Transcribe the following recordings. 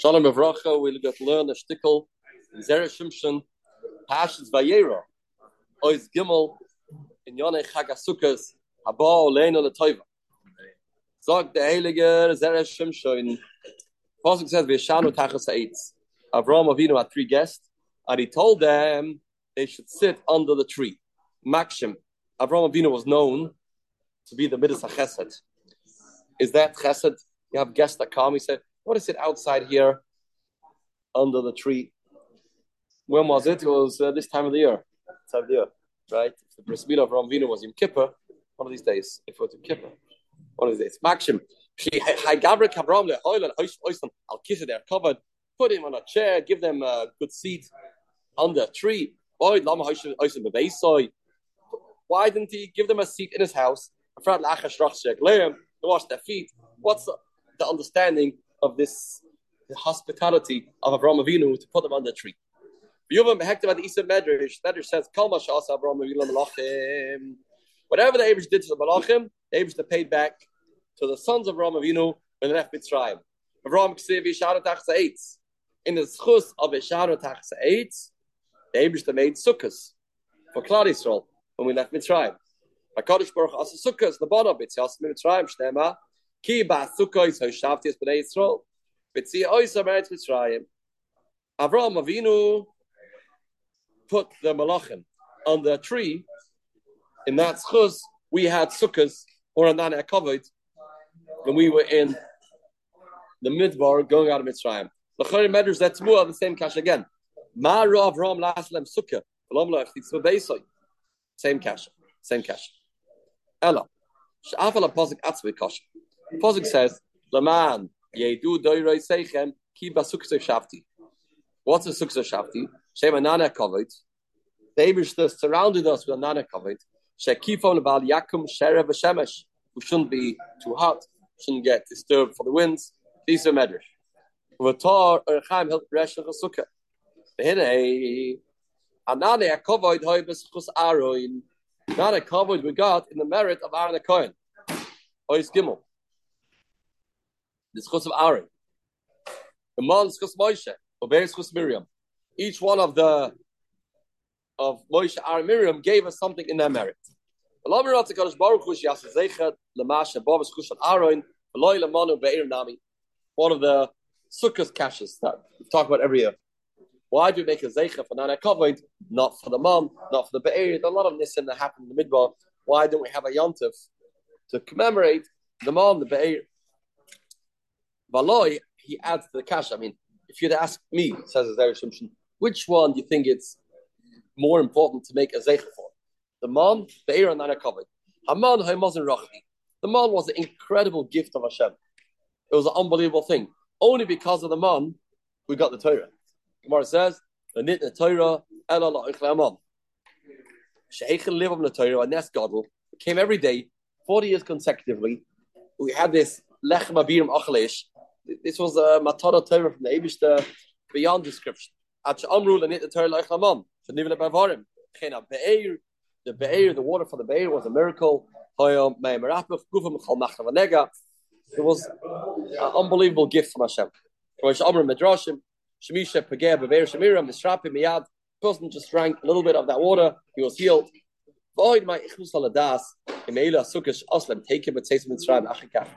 Shalom Avracha, we'll get learn a shtickle, Zera Shimshon, Pashas Vayera, Ois Gimel, in Yonei Chagasukas, Haba Oleinu Letoiva. Sagt der Heilige Zera Shimshon, Pasuk says, V'yashanu Tachas Ha'etz. Avraham Avinu had three guests, and he told them they should sit under the tree. Makshim. Avraham Avinu was known to be the Midas HaChesed. Is that Chesed? You have guests that come, he said, what is it outside here under the tree? When was it? It was uh, this time of the year. Time of the year, right? If the bris milah of Ramvina was Yom Kippur, one of these days. If it was Yom Kippur, one of these days. Maxim, I'll kiss it there, covered. Put him on a chair, give them a good seat under a tree. Why didn't he give them a seat in his house? To wash their feet. What's the understanding of this hospitality of Avraham Avinu to put them on the tree. Yuvam Hektav the Isa Medrash, Medrash says, Kalma Shasa Avraham Avinu. Whatever the Abish did to the Malachim, the Abish paid back to the sons of Avraham Avinu when they left Mitzrayim. Avraham Ksiv Yishara Tachsa Eitz. In the schus of Yishara Tachsa Eitz, the Abish made sukkahs for Klal Yisrael when we left Mitzrayim. HaKadosh Baruch Asa sukkahs, the bottom of it, Yas Mitzrayim, Shnema, Ki ba sukkos hoishavtis b'nei Yisrael. B'tzi oisa meretz Mitzrayim. Avraham Avinu put the malachim on the tree. In that schuz, we had sukkahs or a nana covered when we were in the midbar going out of Mitzrayim. The Chari Medrash that's more the same cash again. Ma Rav Ram Laslem Sukkah. Same cash. Same cash. Ella. Shafal apozik atzvi Posuk says, Laman, Yedu Doiroi Seichem, Ki Basuksa Shafti. What's a Suksa Shafti? Shema Nana Kovet. The Abish surrounded us with a Nana Kovet. Shekifon Val Yakum Sherev Shemesh, who shouldn't be too hot, shouldn't get disturbed for the winds. These are Medrash. Vatar Erchaim Hilt Resh Chasuka. Hine Anane Akovoid Hoibes Chus Aroin. Not covered we got in the merit of Aaron the. Ois Gimel the schus of Aaron, the man schus Moshe, Ober schus Miriam. Each one of the of Moshe, Aaron, Miriam gave us something in their merit. One of the sukkahs caches that we talk about every year. Why do we make a zeicha for Nana Kavod, not for the mom, not for the be'er? A lot of this that happened in the midbar. Why don't we have a yontif to commemorate the mom, the be'er, Valoi, he adds to the cash. I mean, if you'd ask me, says Azar Shimshon, which one do you think it's more important to make a zeich for? The man, the Aaron that are covered. Haman Haimazin Rachli. The man was an incredible gift of Hashem. It was an unbelievable thing. Only because of the man, we got the Torah. Gemara says, the nit the Torah, el Allah Ichleman. Sheikh live on the Torah, and that's. Came every day, 40 years consecutively. We had this Lechem Abirim Achleish, this was a matara Torah from the Abishta beyond description. At Amru and the Torah. So Nivle Bavarim. Be'er, the Be'er, the water for the Be'er was a miracle. It was an unbelievable gift from Hashem. Amru Shemiram, Misrapi Miyad, person just drank a little bit of that water, he was healed. Void my Mitzrayim Achikach.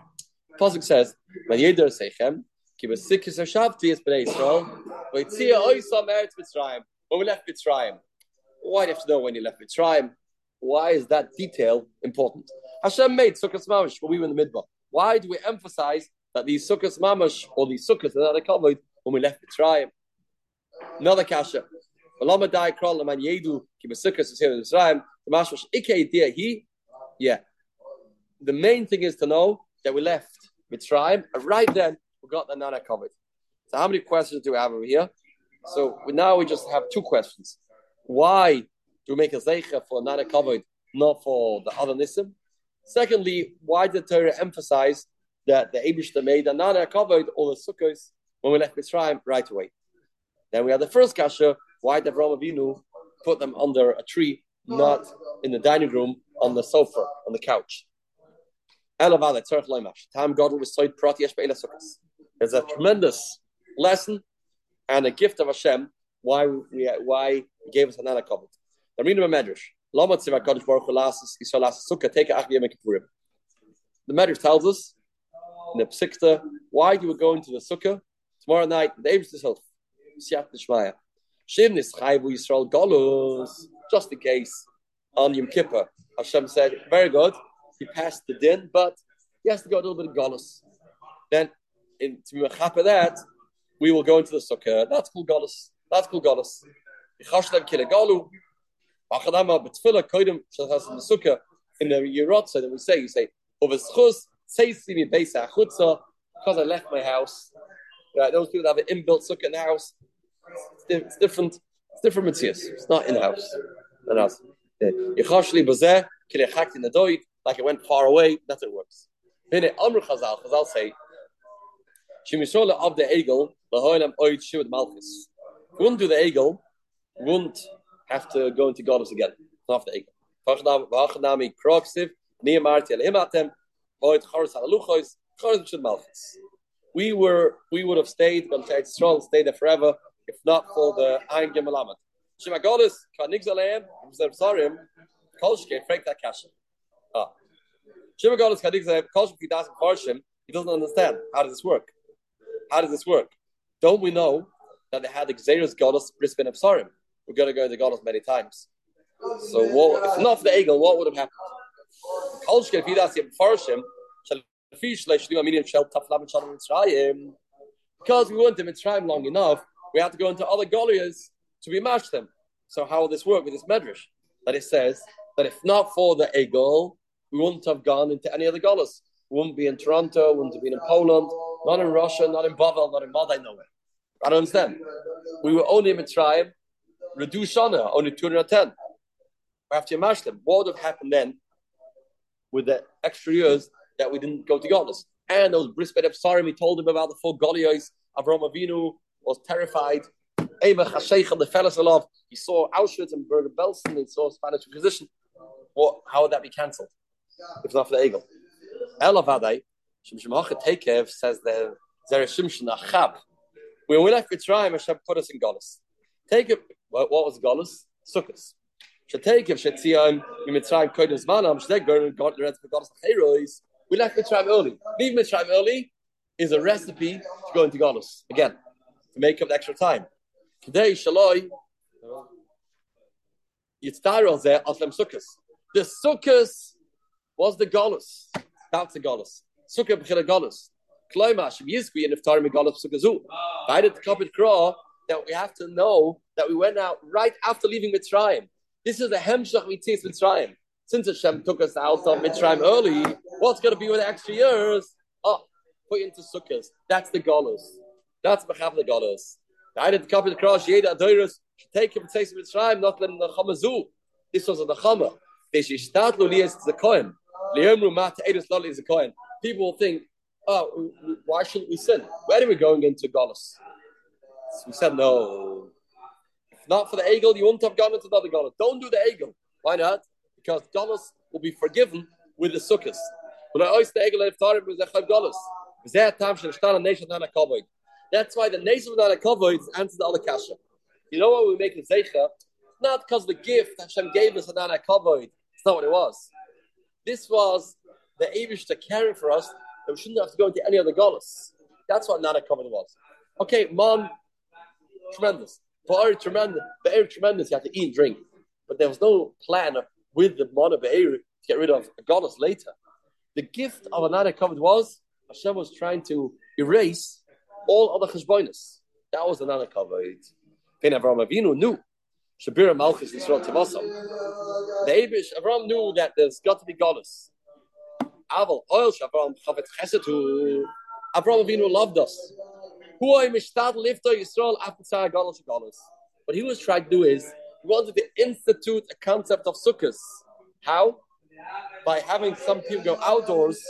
Pasuk says, "When Yeder Seichem, ki besikis hashavti es bnei Yisrael, v'yitzia oisam eretz Mitzrayim." When we left Mitzrayim, why do you have to know when you left Mitzrayim? Why is that detail important? Hashem made sukkahs mamash when we were in the midbar. Why do we emphasize that these sukkahs mamash or these sukkahs that are covered when we left Mitzrayim? Another kasha. Lama dai kral man yedu ki besikis is here in. The mashmash ike he. Yeah. The main thing is to know that we left Mitzrayim, and right then we got the Nana covered. So how many questions do we have over here? So now we just have two questions. Why do we make a zeicha for Nana covered, not for the other Nisim? Secondly, why did Torah emphasize that the Abishta made the Nana covered all the sukkahs when we left Mitzrayim right away? Then we have the first kasha, why did Avraham Avinu put them under a tree, not in the dining room, on the sofa, on the couch? There's a tremendous lesson and a gift of Hashem why we why he gave us another covenant. The reading of Medrash. The Medrash tells us in the Psikta why do we go into the sukkah tomorrow night? The Yisrael Golos just in case on Yom Kippur. Hashem said, very good. He passed the din, but he has to go a little bit of Golos. Then in to mechaper that, we will go into the sukkah. That's cool Golos. That's Kodim Shachas in the Yerot, so that we say, you say, because I left my house. Right, those people that have an inbuilt sukkah in the house. It's, it's different. It's different materials. It's not in the house. In the house. Bazeh, doit, like it went far away. That's how it works. Then Amr Chazal, Chazal say, Shemishola of the Egel, the hoilam oid shivud malchus. Wouldn't do the Egel, wouldn't have to go into goddess again. Not the Egel. Vachanami kroksiv, niyamarti alimatem, oid charas halaluchois, charas shivud malchus. We were, we would have stayed, gone to Israel, stayed there forever, if not for the Ein Gemalamet. Shema goddess, kanig zaleim, zersarim, kolshke, freak that kasha. Ah. Shema goddess, kanig zaleim, kolshke, fidas, parshim, he doesn't understand. How does this work? How does this work? Don't we know that they had Xeris goddess Bris Bein Habesarim? We're going to go to the goddess many times. So, what, if not for the Egel, what would have happened? Because we weren't in Mitzrayim long enough, we had to go into other Goliaths to be matched them. So, how will this work with this medrash? That it says that if not for the eagle, we wouldn't have gone into any of the Goliaths. We wouldn't be in Toronto, wouldn't have been in Poland, not in Russia, not in Bavel, not in Madai, nowhere. I don't understand. We were only in Mitzrayim, Redu Shana, only 210. After Yamashlim, what would have happened then with the extra years that we didn't go to Goddess? And those Bris Bein Habesarim, he told him about the four Goliaths. Avram Avinu was terrified. Eva Hasheich the fellas. He saw Auschwitz and Bergen Belsen, he saw Spanish Inquisition. What, how would that be cancelled if not for the Egel? Elavadai, Shimshimach Tekev says that Zera Shimshon Achab. When we left Mitzrayim, Hashem put us in Golis. Take it. What, was Golis? Sukkot. Shetekev Shetzion Mitzrayim Kodim Zmanam Shteg and got the rest of Golis Heroes. We left Mitzrayim early. Leave Mitzrayim early is a recipe to go into Golis again to make up the extra time. Today Shaloi Yitzdarol Zeh Aslem Sukkot. The Sukkot was the Golis. That's the Golis. Sukkah b'chila Golis. Kloima Shem Yizkvi and Iftar Megolis Sukkazu. I did the Kapit Kra that we have to know that we went out right after leaving Mitzrayim. This is the Hemshach Mitzis Mitzrayim. Since Hashem took us out of Mitzrayim early, what's going to be with the extra years? Oh, put into Sukkahs. That's the Golos. That's Mechav the Golos. I did the Kapit Kra Sheda Adoiros take him and Mitzrayim, not letting the Chamazu. This was a Chama. They should start to the Kohen. People will think, oh, why shouldn't we sin? Where are we going into Golis? So we said, no. If not for the Egel, you wouldn't have gone into the other Golis. Don't do the Egel. Why not? Because Golis will be forgiven with the sukkahs. When I always the thought it was a Golis. That's why the nation of Nana Kavoid answers the other kasha. You know what we make the Zeicha? Not because the gift Hashem gave us a Nana Kavoid. It's not what it was. This was the Avish to carry for us that we shouldn't have to go into any other golas. That's what Nana Covenant was. Okay, mom, tremendous. For tremendous, Be'er tremendous, you have to eat and drink. But there was no plan with the Mana Be'er to get rid of a goddess later. The gift of Nana Covenant was Hashem was trying to erase all other cheshbonis. That was the Nana Covenant. Avraham Avinu knew Shabira Malchus Yisrael Tavasam. The Abish, Avram knew that there's got to be goddess. Aval oil Shavram Chavetz Chesetu. Avram Avinu loved us. Huay Mishtad Lifto Yisrael Afitzar Galos Galos. What he was trying to do is he wanted to institute a concept of sukkahs. How? By having some people go outdoors,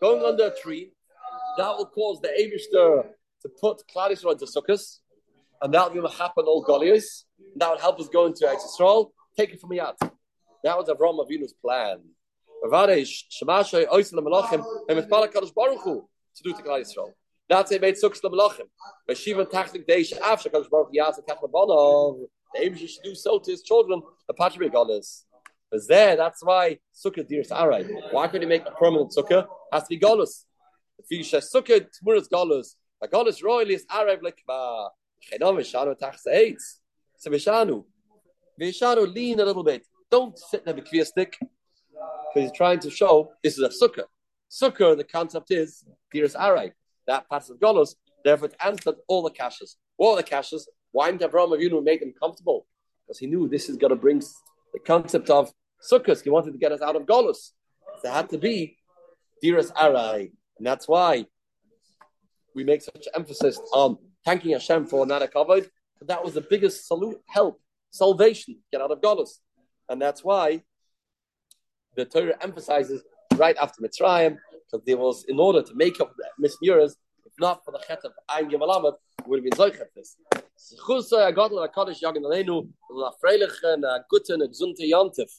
going under a tree. That will cause the Avishter to put Klal into sukkahs, and that will happen all Goliaths. That would help us go into Eretz Yisrael. Take it from me out. That was Avram Avinu's plan to do to Klal Yisrael. That's it made sukkahs lemelachim. But Shiva tachlik deish after comes baruch yas and kachlabanav. The aim should do so to his children. The patriarch goddess. But there, that's why sukkah dears arai. Why could he make a permanent sukkah? Has to be golus. The fish sukkah tmuras golus. A golus royally is arai likba. Chedam v'shanu tachs eitz. So v'shanu. V'shanu lean a little bit. Don't sit there with a stick. Because he's trying to show this is a sukkah. Sukkah, the concept is dears arai that of Golos. Therefore, it answered all the caches. All the caches. Why didn't Avraham Avinu make them comfortable? Because he knew this is going to bring the concept of sukkahs. He wanted to get us out of Golos. It had to be Diras Arai. And that's why we make such emphasis on thanking Hashem for not a covered. That was the biggest salute, help, salvation, get out of Golos. And that's why the Torah emphasizes right after Mitzrayim, because there was, in order to make up mismuras, if not for the chet of Ein Gimalamed, would have been Zoichet this. Chusay, a uh, Godel, a Kaddish, Yagin Aleinu, a Freilichen, a uh, Guten, a Gzunte Yontif.